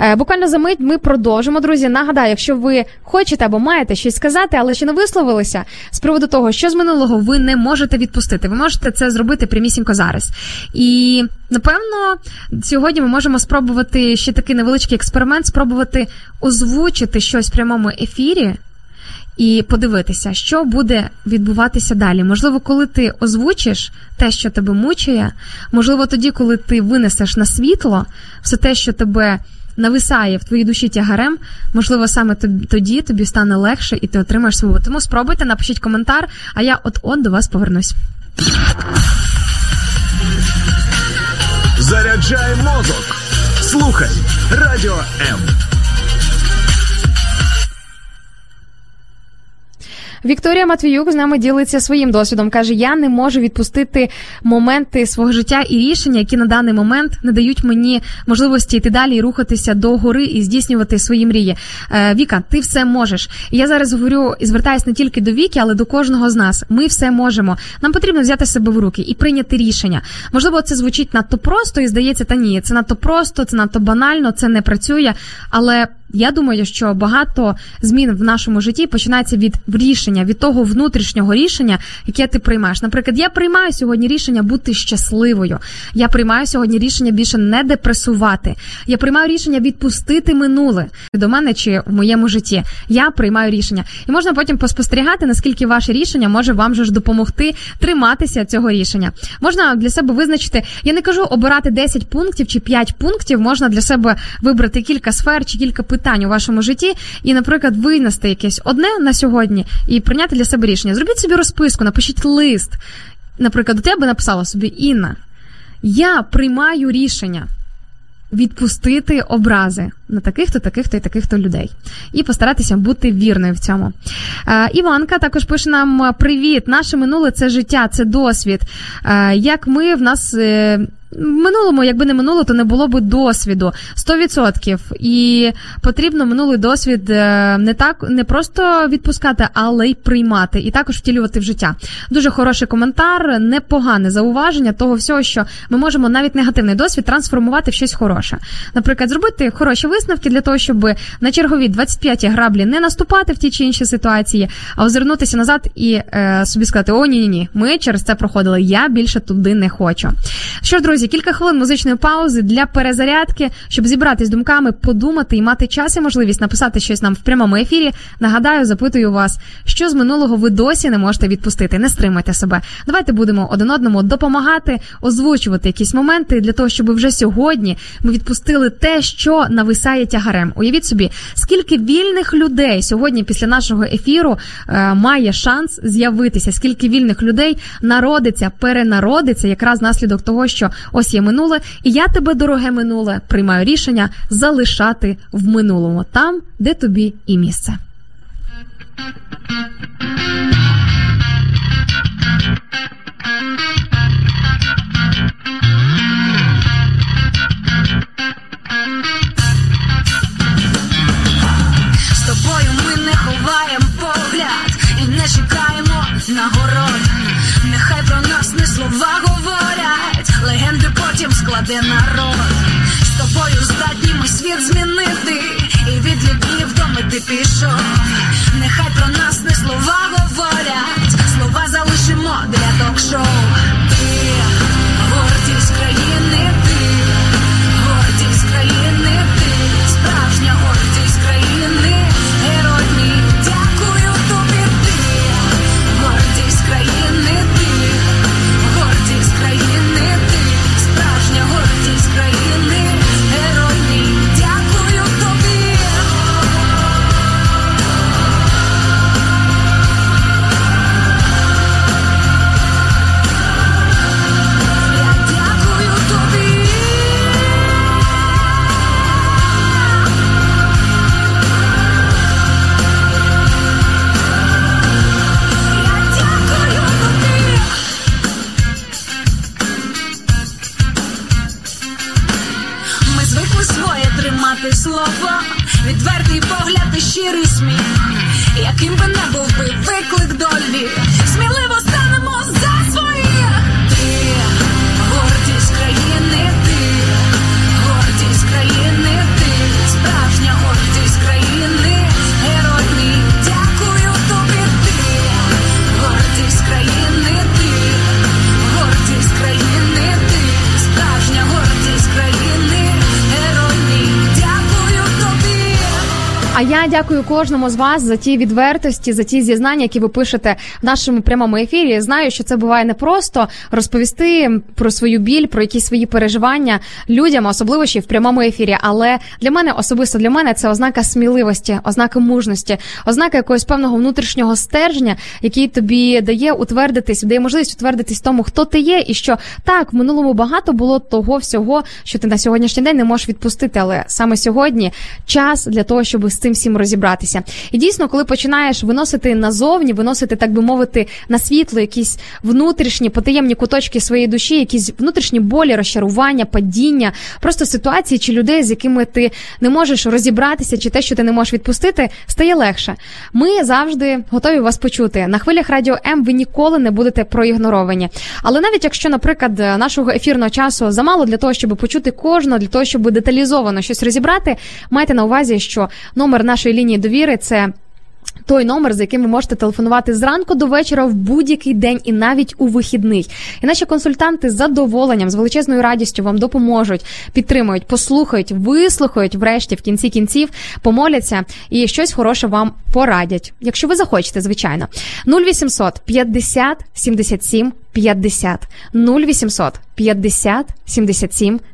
Е, буквально за мить ми продовжимо, друзі. Нагадаю, якщо ви хочете або маєте щось сказати, але ще не висловилися з приводу того, що з минулого ви не можете відпустити. Ви можете це зробити прямісінько зараз. І напевно, сьогодні ми можемо спробувати ще такий невеличкий експеримент, спробувати озвучити щось в прямому ефірі. І подивитися, що буде відбуватися далі. Можливо, коли ти озвучиш те, що тебе мучає, можливо, тоді, коли ти винесеш на світло все те, що тебе нависає в твоїй душі тягарем, можливо, саме тоді тобі стане легше і ти отримаєш свободу. Тому спробуйте, напишіть коментар, а я от-от до вас повернусь. Заряджай мозок. Слухай Радіо М. Вікторія Матвіюк з нами ділиться своїм досвідом. каже: я не можу відпустити моменти свого життя і рішення, які на даний момент не дають мені можливості йти далі і рухатися до гори і здійснювати свої мрії. Е, Віка, ти все можеш. Я зараз говорю і звертаюсь не тільки до Віки, але до кожного з нас. Ми все можемо. Нам потрібно взяти себе в руки і прийняти рішення. Можливо, це звучить надто просто і здається, та ні, це надто просто, це надто банально, це не працює. Але я думаю, що багато змін в нашому житті починається від рішення, від того внутрішнього рішення, яке ти приймаєш. Наприклад, я приймаю сьогодні рішення бути щасливою. Я приймаю сьогодні рішення більше не депресувати. Я приймаю рішення відпустити минуле до мене чи в моєму житті. Я приймаю рішення, і можна потім поспостерігати, наскільки ваше рішення може вам же ж допомогти триматися цього рішення. Можна для себе визначити. Я не кажу обирати 10 пунктів чи 5 пунктів. Можна для себе вибрати кілька сфер чи кілька питань у вашому житті, і, наприклад, винести якесь одне на сьогодні і прийняти для себе рішення. Зробіть собі розписку, напишіть лист. Наприклад, до тебе написала собі Інна. Я приймаю рішення відпустити образи на таких-то, таких-то і таких-то людей. І постаратися бути вірною в цьому. Е, Іванка також пише нам: Привіт! Наше минуле це життя, це досвід. Е, як ми в нас. е, минулому, якби не минуло, то не було б досвіду 100%. І потрібно минулий досвід е, не так не просто відпускати, але й приймати, і також втілювати в життя. Дуже хороший коментар, непогане зауваження того всього, що ми можемо навіть негативний досвід трансформувати в щось хороше. Наприклад, зробити хороші висновки для того, щоб на чергові 25 граблі не наступати в ті чи інші ситуації, а озирнутися назад і е, собі сказати: О, ні, ні, ні, ми через це проходили. Я більше туди не хочу. Що ж, друзі, кілька хвилин музичної паузи для перезарядки, щоб зібратись думками, подумати і мати час і можливість написати щось нам в прямому ефірі. Нагадаю, запитую вас, що з минулого ви досі не можете відпустити. Не стримайте себе. Давайте будемо один одному допомагати, озвучувати якісь моменти для того, щоб вже сьогодні ми відпустили те, що нависає тягарем. Уявіть собі, скільки вільних людей сьогодні після нашого ефіру е, має шанс з'явитися, скільки вільних людей народиться, перенародиться, якраз наслідок того, що ось є минуле, і я тебе, дороге минуле, приймаю рішення залишати в минулому, там, де тобі і місце. З тобою ми не ховаємо не чекаємо нагород. Нехай про нас не слова говорять, легенди потім складе народ. З тобою здатні ми світ змінити, і від любів до мети пішов. Нехай про нас не слова говорять, слова залишимо для ток-шоу. Ти гордість країни, дякую кожному з вас за ті відвертості, за ті зізнання, які ви пишете в нашому прямому ефірі. Знаю, що це буває непросто розповісти про свою біль, про якісь свої переживання людям, особливо ще в прямому ефірі. Але для мене особисто для мене це ознака сміливості, ознака мужності, ознака якогось певного внутрішнього стержня, який тобі дає утвердитись, дає можливість утвердитись тому, хто ти є, і що так в минулому багато було того всього, що ти на сьогоднішній день не можеш відпустити. Але саме сьогодні час для того, щоб з цим всім розібратися. І дійсно, коли починаєш виносити назовні, виносити, так би мовити, на світло якісь внутрішні потаємні куточки своєї душі, якісь внутрішні болі, розчарування, падіння, просто ситуації чи людей, з якими ти не можеш розібратися, чи те, що ти не можеш відпустити, стає легше. Ми завжди готові вас почути. На хвилях радіо М ви ніколи не будете проігноровані. Але навіть якщо, наприклад, нашого ефірного часу замало для того, щоб почути кожного, для того, щоб деталізовано щось розібрати, майте на увазі, що номер нашої лінії довіри це. Той номер, за яким ви можете телефонувати зранку до вечора в будь-який день і навіть у вихідний. І наші консультанти з задоволенням, з величезною радістю вам допоможуть, підтримують, послухають, вислухають, врешті, в кінці кінців, помоляться і щось хороше вам порадять, якщо ви захочете, звичайно. 0800 50 77 50 0800 50 77 50.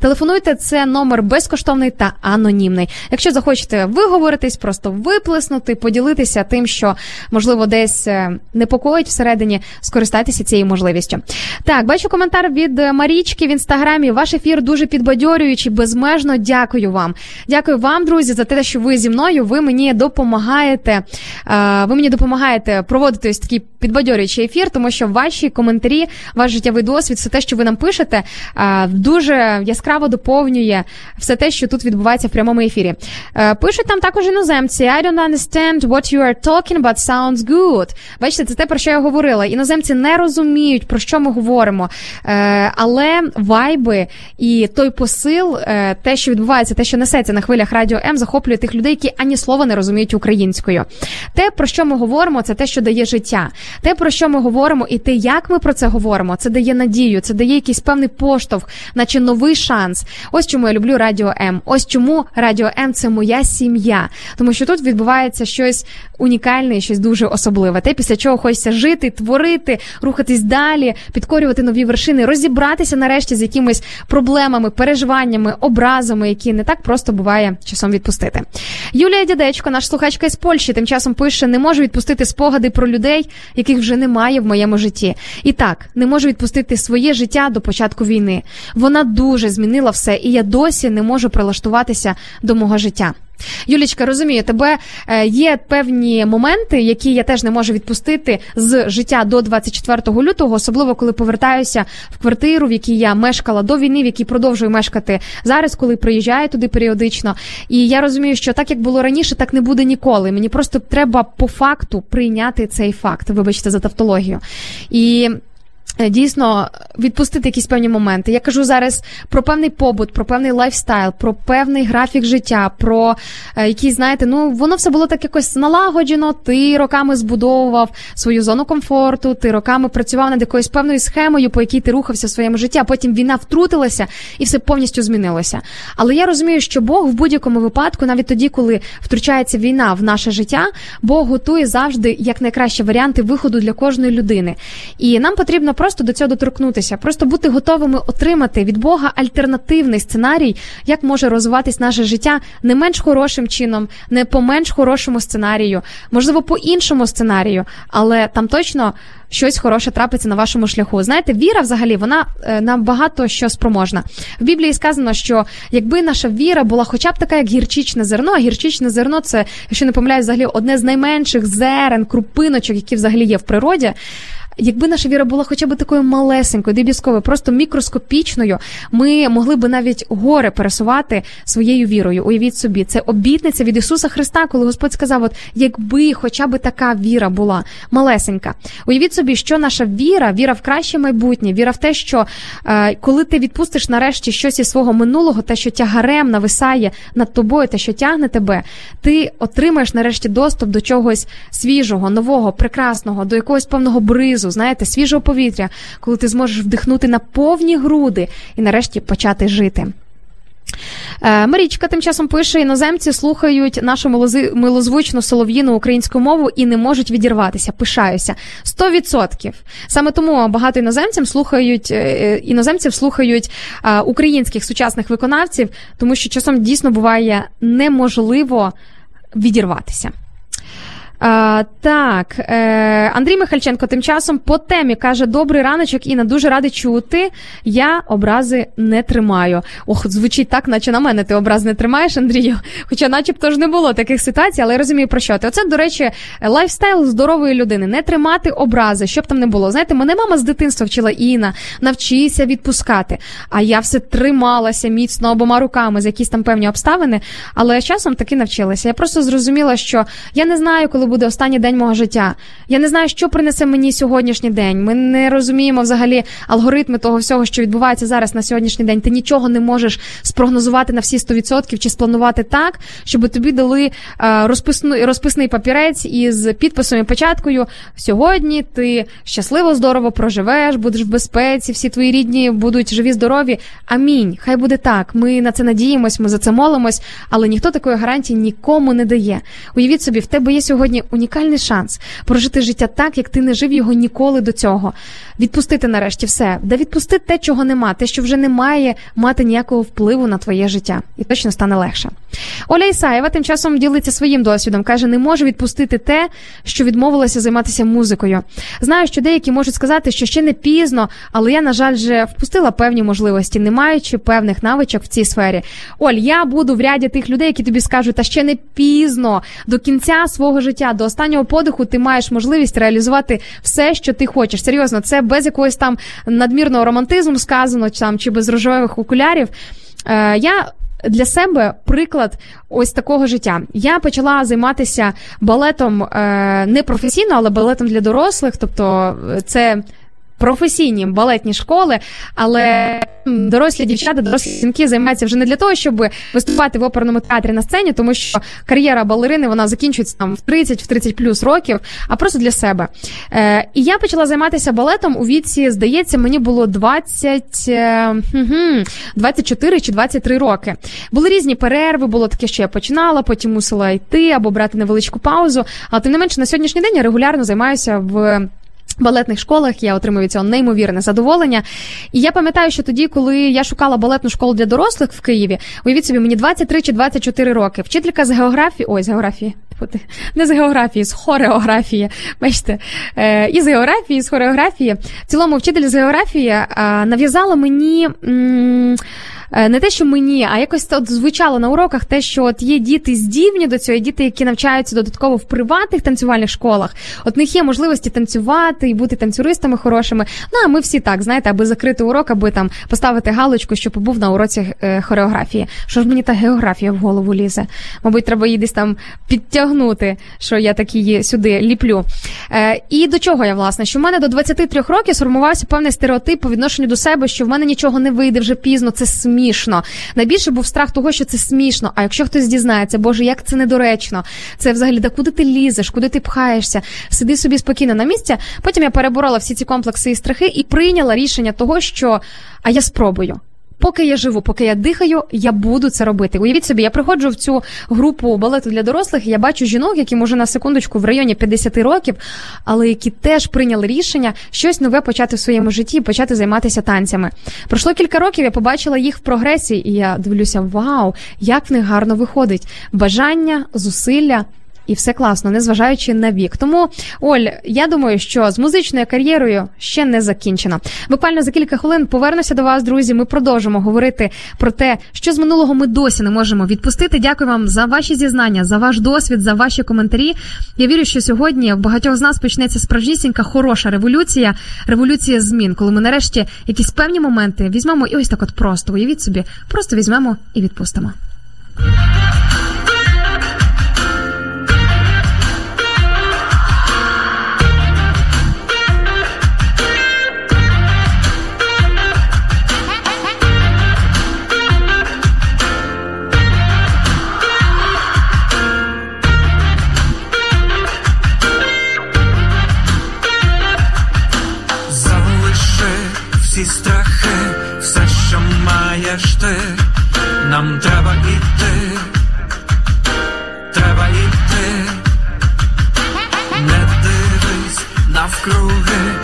Телефонуйте, це номер безкоштовний та анонімний. Якщо захочете виговоритись, просто виплеснути, поділитися тим, що можливо десь е, непокоїть всередині, скористайтеся цією можливістю. Так, бачу коментар від е, Марічки в інстаграмі. Ваш ефір дуже підбадьорюючий. Безмежно дякую вам. Дякую вам, друзі, за те, що ви зі мною. Ви мені допомагаєте. е, Ви мені допомагаєте проводити ось такий підбадьорюючий ефір, тому що ваші коментарі, ваш життєвий досвід, все те, що ви нам пишете, дуже яскраво доповнює все те, що тут відбувається в прямому ефірі. Е, Пишуть там також іноземці. I don't understand what you are talking about sounds good. Бачите, це те, про що я говорила. Іноземці не розуміють, про що ми говоримо. Е, Але вайби і той посил, е, те, що відбувається, те, що несеться на хвилях радіо М, захоплює тих людей, які ані слова не розуміють українською. Те, про що ми говоримо, це те, що дає життя. Те, про що ми говоримо, і те, як ми про це говоримо, це дає надію, це дає якийсь певний поштовх, наче новий шанс. Ось чому я люблю Радіо М. Ось чому Радіо М це моя сім'я. Тому що тут відбувається щось унікальне, щось дуже особливе. Те, після чого хочеться жити, творити, рухатись далі, підкорювати нові вершини, розібратися нарешті з якимись проблемами, переживаннями, образами, які не так просто буває часом відпустити. Юлія Дядечко, наш слухачка із Польщі, тим часом пише: не можу відпустити спогади про людей, яких вже немає в моєму житті. І так, не можу відпустити своє життя до початку війни. Вона дуже змінила все, і я досі не можу прилаштуватися до мого життя. Юлічка, розумію, тебе е, є певні моменти, які я теж не можу відпустити з життя до 24 лютого, особливо коли повертаюся в квартиру, в якій я мешкала до війни, в якій продовжую мешкати зараз, коли приїжджаю туди періодично. І я розумію, що так як було раніше, так не буде ніколи. Мені просто треба по факту прийняти цей факт. Вибачте за тавтологію. І Дійсно, відпустити якісь певні моменти. Я кажу зараз про певний побут, про певний лайфстайл, про певний графік життя, про е, якісь, знаєте, ну воно все було так якось налагоджено. Ти роками збудовував свою зону комфорту, ти роками працював над якоюсь певною схемою, по якій ти рухався в своєму житті. а Потім війна втрутилася і все повністю змінилося. Але я розумію, що Бог в будь-якому випадку, навіть тоді, коли втручається війна в наше життя, Бог готує завжди як найкращі варіанти виходу для кожної людини. І нам потрібно просто до цього доторкнутися, просто бути готовими отримати від Бога альтернативний сценарій, як може розвиватись наше життя не менш хорошим чином, не по менш хорошому сценарію, можливо, по іншому сценарію, але там точно. Щось хороше трапиться на вашому шляху. Знаєте, віра взагалі вона е, на багато що спроможна. В Біблії сказано, що якби наша віра була хоча б така, як гірчичне зерно, а гірчичне зерно це, якщо не помиляюсь, взагалі одне з найменших зерен, крупиночок, які взагалі є в природі. Якби наша віра була хоча б такою малесенькою, дріб'язковою, просто мікроскопічною, ми могли би навіть гори пересувати своєю вірою. Уявіть собі, це обітниця від Ісуса Христа, коли Господь сказав: от якби хоча б така віра була малесенька. Уявіть собі, що наша віра, віра в краще майбутнє, віра в те, що е, коли ти відпустиш нарешті щось із свого минулого, те, що тягарем нависає над тобою, те, що тягне тебе, ти отримаєш нарешті доступ до чогось свіжого, нового, прекрасного, до якогось певного бризу, знаєте, свіжого повітря, коли ти зможеш вдихнути на повні груди і нарешті почати жити. Е, Марічка тим часом пише: іноземці слухають нашу милозвучну солов'їну українську мову і не можуть відірватися. Пишаюся. 100%. Саме тому багато іноземців слухають е, іноземців слухають е, українських сучасних виконавців, тому що часом дійсно буває неможливо відірватися. А, так, е, Андрій Михальченко тим часом по темі каже: Добрий раночок, Інна, дуже радий чути. Я образи не тримаю. Ох, звучить так, наче на мене ти образ не тримаєш, Андрію. Хоча, начебто ж не було таких ситуацій, але я розумію про що ти. Оце, до речі, лайфстайл здорової людини. Не тримати образи, щоб там не було. Знаєте, мене мама з дитинства вчила Інна, навчися відпускати. А я все трималася міцно обома руками за якісь там певні обставини, але часом таки навчилася. Я просто зрозуміла, що я не знаю, коли буде останній день мого життя. Я не знаю, що принесе мені сьогоднішній день. Ми не розуміємо взагалі алгоритми того всього, що відбувається зараз на сьогоднішній день. Ти нічого не можеш спрогнозувати на всі 100% чи спланувати так, щоб тобі дали е, розписну, розписний папірець із підписом і початкою. Сьогодні ти щасливо, здорово проживеш, будеш в безпеці, всі твої рідні будуть живі, здорові. Амінь. Хай буде так. Ми на це надіємось, ми за це молимось, але ніхто такої гарантії нікому не дає. Уявіть собі, в тебе є сьогодні унікальний шанс прожити життя так, як ти не жив його ніколи до цього. Відпустити нарешті все, да відпусти те, чого нема, те, що вже не має мати ніякого впливу на твоє життя, і точно стане легше. Оля Ісаєва тим часом ділиться своїм досвідом. каже: не можу відпустити те, що відмовилася займатися музикою. Знаю, що деякі можуть сказати, що ще не пізно, але я, на жаль, вже впустила певні можливості, не маючи певних навичок в цій сфері. Оль, я буду в ряді тих людей, які тобі скажуть, та ще не пізно до кінця свого життя, до останнього подиху, ти маєш можливість реалізувати все, що ти хочеш. Серйозно, це без якогось там надмірного романтизму сказано, там чи без рожевих окулярів. Е, я для себе приклад ось такого життя. Я почала займатися балетом е, не професійно, але балетом для дорослих. Тобто, е, це професійні балетні школи, але дорослі дівчата, дорослі жінки займаються вже не для того, щоб виступати в оперному театрі на сцені, тому що кар'єра балерини вона закінчується там в 30 в 30 плюс років, а просто для себе. Е, і я почала займатися балетом у віці, здається, мені було 20, е, хм, 24 чи 23 роки. Були різні перерви, було таке, що я починала, потім мусила йти або брати невеличку паузу. Але тим не менше, на сьогоднішній день я регулярно займаюся в. Балетних школах я отримую від цього неймовірне задоволення. І я пам'ятаю, що тоді, коли я шукала балетну школу для дорослих в Києві, уявіть собі, мені 23 чи 24 роки. Вчителька з географії, ой, з географії, не з географії, з хореографії. Бачите, е, і з географії, і з хореографії. В цілому, вчитель з географії нав'язала мені. Е, не те, що мені, а якось от звучало на уроках те, що от є діти здібні до цього, є діти, які навчаються додатково в приватних танцювальних школах. От них є можливості танцювати і бути танцюристами хорошими. Ну а ми всі так, знаєте, аби закрити урок, аби там поставити галочку, що побув на уроці е, хореографії. Що ж мені та географія в голову лізе? Мабуть, треба її десь там підтягнути, що я так її сюди ліплю. Е, і до чого я власне? Що в мене до 23 років сформувався певний стереотип по відношенню до себе, що в мене нічого не вийде вже пізно, це смішно. Найбільше був страх того, що це смішно. А якщо хтось дізнається, боже, як це недоречно, це взагалі да куди ти лізеш, куди ти пхаєшся, сиди собі спокійно на місці. Потім я переборола всі ці комплекси і страхи і прийняла рішення того, що а я спробую. Поки я живу, поки я дихаю, я буду це робити. Уявіть собі, я приходжу в цю групу балету для дорослих, і я бачу жінок, які може на секундочку в районі 50 років, але які теж прийняли рішення щось нове почати в своєму житті, почати займатися танцями. Пройшло кілька років, я побачила їх в прогресі, і я дивлюся: вау, як в них гарно виходить! Бажання, зусилля. І все класно, незважаючи на вік. Тому, Оль, я думаю, що з музичною кар'єрою ще не закінчено. Буквально за кілька хвилин повернуся до вас, друзі. Ми продовжимо говорити про те, що з минулого ми досі не можемо відпустити. Дякую вам за ваші зізнання, за ваш досвід, за ваші коментарі. Я вірю, що сьогодні в багатьох з нас почнеться справжнісінька хороша революція, революція змін, коли ми нарешті якісь певні моменти візьмемо і ось так, от просто уявіть собі, просто візьмемо і відпустимо. glory.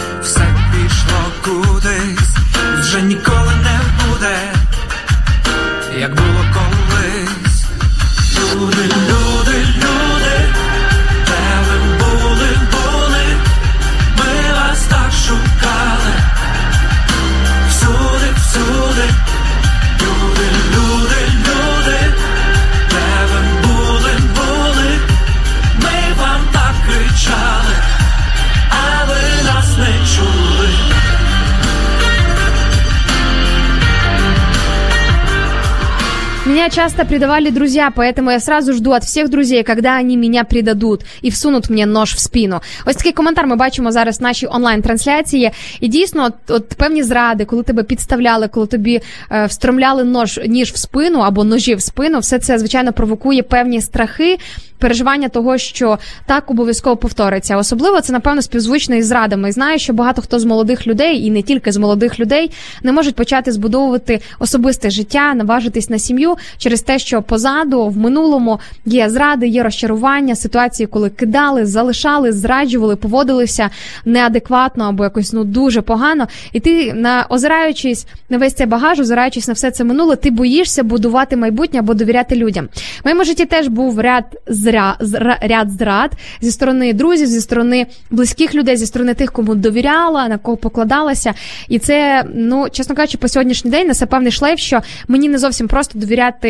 Меня часто предавали друзья, поэтому я сразу жду от всіх друзей, когда они меня предадут і всунуть мені нож в спину. Ось такий коментар ми бачимо зараз в нашій онлайн-трансляції. І дійсно, от, от певні зради, коли тебе підставляли, коли тобі е, встромляли нож ніж в спину або ножі в спину, все це звичайно провокує певні страхи. Переживання того, що так обов'язково повториться. Особливо це напевно співзвучно із зрадами. Знаю, що багато хто з молодих людей, і не тільки з молодих людей, не можуть почати збудовувати особисте життя, наважитись на сім'ю через те, що позаду в минулому є зради, є розчарування, ситуації, коли кидали, залишали, зраджували, поводилися неадекватно або якось ну дуже погано. І ти на озираючись на весь цей багаж, озираючись на все це минуле, ти боїшся будувати майбутнє або довіряти людям. В моєму житті теж був ряд зря, зра, ряд зрад зі сторони друзів, зі сторони близьких людей, зі сторони тих, кому довіряла, на кого покладалася. І це, ну чесно кажучи, по сьогоднішній день несе певний шлейф, що мені не зовсім просто довіряти.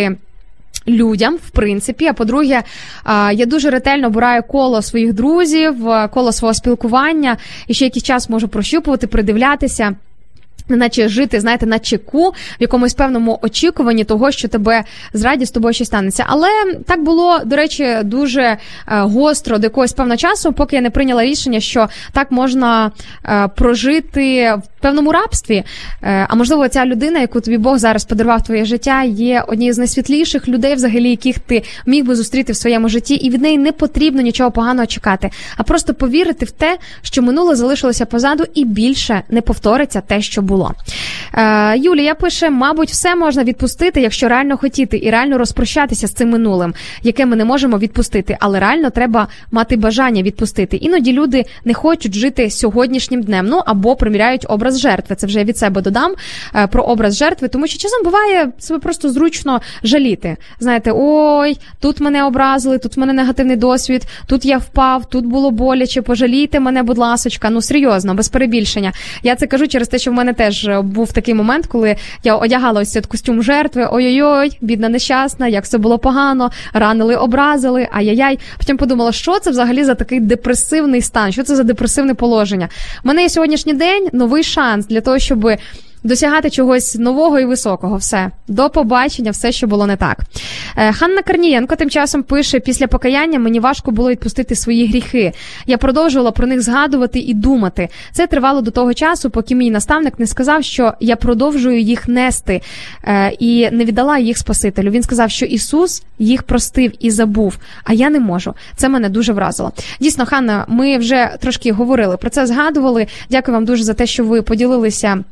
Людям, в принципі, а по-друге, я дуже ретельно обираю коло своїх друзів, коло свого спілкування, і ще якийсь час можу прощупувати, придивлятися. Неначе жити, знаєте, на чеку в якомусь певному очікуванні того, що тебе зраді з тобою щось станеться. Але так було, до речі, дуже е, гостро до якогось певного часу, поки я не прийняла рішення, що так можна е, прожити в певному рабстві. Е, а можливо, ця людина, яку тобі Бог зараз подарував твоє життя, є однією з найсвітліших людей, взагалі, яких ти міг би зустріти в своєму житті, і від неї не потрібно нічого поганого чекати, а просто повірити в те, що минуле залишилося позаду, і більше не повториться те, що було. Е, Юлія пише: мабуть, все можна відпустити, якщо реально хотіти, і реально розпрощатися з цим минулим, яке ми не можемо відпустити, але реально треба мати бажання відпустити. Іноді люди не хочуть жити сьогоднішнім днем, ну або приміряють образ жертви. Це вже я від себе додам е, про образ жертви, тому що часом буває себе просто зручно жаліти. Знаєте, ой, тут мене образили, тут в мене негативний досвід, тут я впав, тут було боляче. Пожалійте мене, будь ласочка. Ну серйозно, без перебільшення. Я це кажу через те, що в мене теж е, був такий момент, коли я одягала ось цей костюм жертви. Ой-ой-ой, бідна нещасна, як все було погано, ранили, образили, ай-яй-яй. Потім подумала, що це взагалі за такий депресивний стан, що це за депресивне положення. У мене є сьогоднішній день новий шанс для того, щоб досягати чогось нового і високого. Все до побачення, все, що було не так. Е, Ханна Корнієнко тим часом пише: після покаяння мені важко було відпустити свої гріхи. Я продовжувала про них згадувати і думати. Це тривало до того часу, поки мій наставник не сказав, що я продовжую їх нести е, і не віддала їх Спасителю. Він сказав, що Ісус їх простив і забув, а я не можу. Це мене дуже вразило. Дійсно, Ханна, ми вже трошки говорили про це, згадували. Дякую вам дуже за те, що ви поділилися.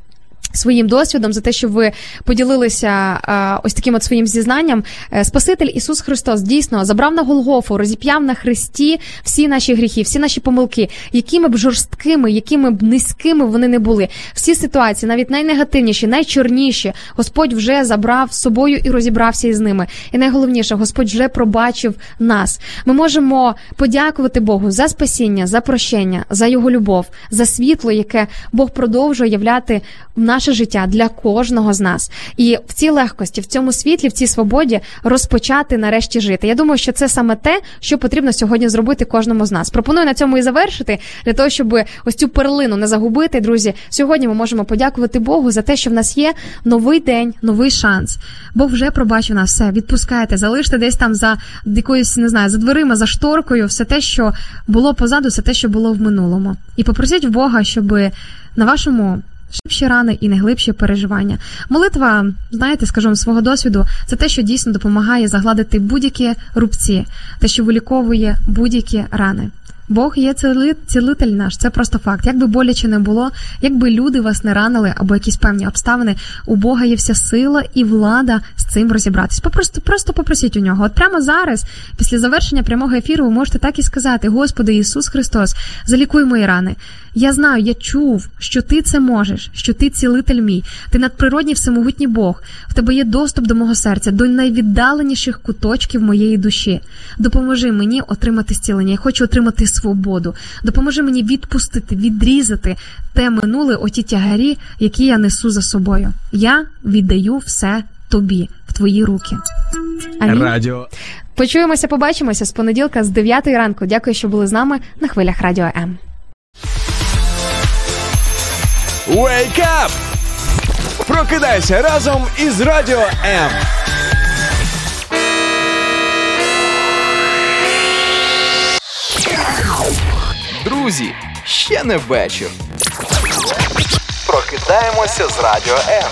Своїм досвідом за те, що ви поділилися а, ось таким от своїм зізнанням. Е, Спаситель Ісус Христос дійсно забрав на Голгофу, розіп'яв на хресті всі наші гріхи, всі наші помилки, якими б жорсткими, якими б низькими вони не були. Всі ситуації, навіть найнегативніші, найчорніші, Господь вже забрав з собою і розібрався із ними. І найголовніше, Господь вже пробачив нас. Ми можемо подякувати Богу за спасіння, за прощення, за його любов, за світло, яке Бог продовжує являти в наше життя для кожного з нас. І в цій легкості, в цьому світлі, в цій свободі розпочати нарешті жити. Я думаю, що це саме те, що потрібно сьогодні зробити кожному з нас. Пропоную на цьому і завершити для того, щоб ось цю перлину не загубити. Друзі, сьогодні ми можемо подякувати Богу за те, що в нас є новий день, новий шанс. Бог вже пробачив нас все. Відпускайте, залиште десь там за якоюсь, не знаю, за дверима, за шторкою, все те, що було позаду, все те, що було в минулому. І попросіть Бога, щоб на вашому Шибші рани і найглибші переживання. Молитва, знаєте, скажу свого досвіду, це те, що дійсно допомагає загладити будь-які рубці, те, що виліковує будь-які рани. Бог є ціли- цілитель наш, це просто факт. Як би боляче не було, якби люди вас не ранили або якісь певні обставини, у Бога є вся сила і влада з цим розібратись. Попросту просто попросіть у нього. От прямо зараз, після завершення прямого ефіру, ви можете так і сказати: Господи Ісус Христос, залікуй мої рани. Я знаю, я чув, що ти це можеш, що ти цілитель мій, ти надприродній всемогутній Бог. В тебе є доступ до мого серця, до найвіддаленіших куточків моєї душі. Допоможи мені отримати зцілення. Я хочу отримати свободу. Допоможи мені відпустити, відрізати те минуле, оті тягарі, які я несу за собою. Я віддаю все тобі, в твої руки. Амінь. Радіо Почуємося, побачимося з понеділка з 9 ранку. Дякую, що були з нами на хвилях Радіо М. Wake up! Прокидайся разом із Радіо М. Друзі, ще не вечір. Прокидаємося з Радіо М.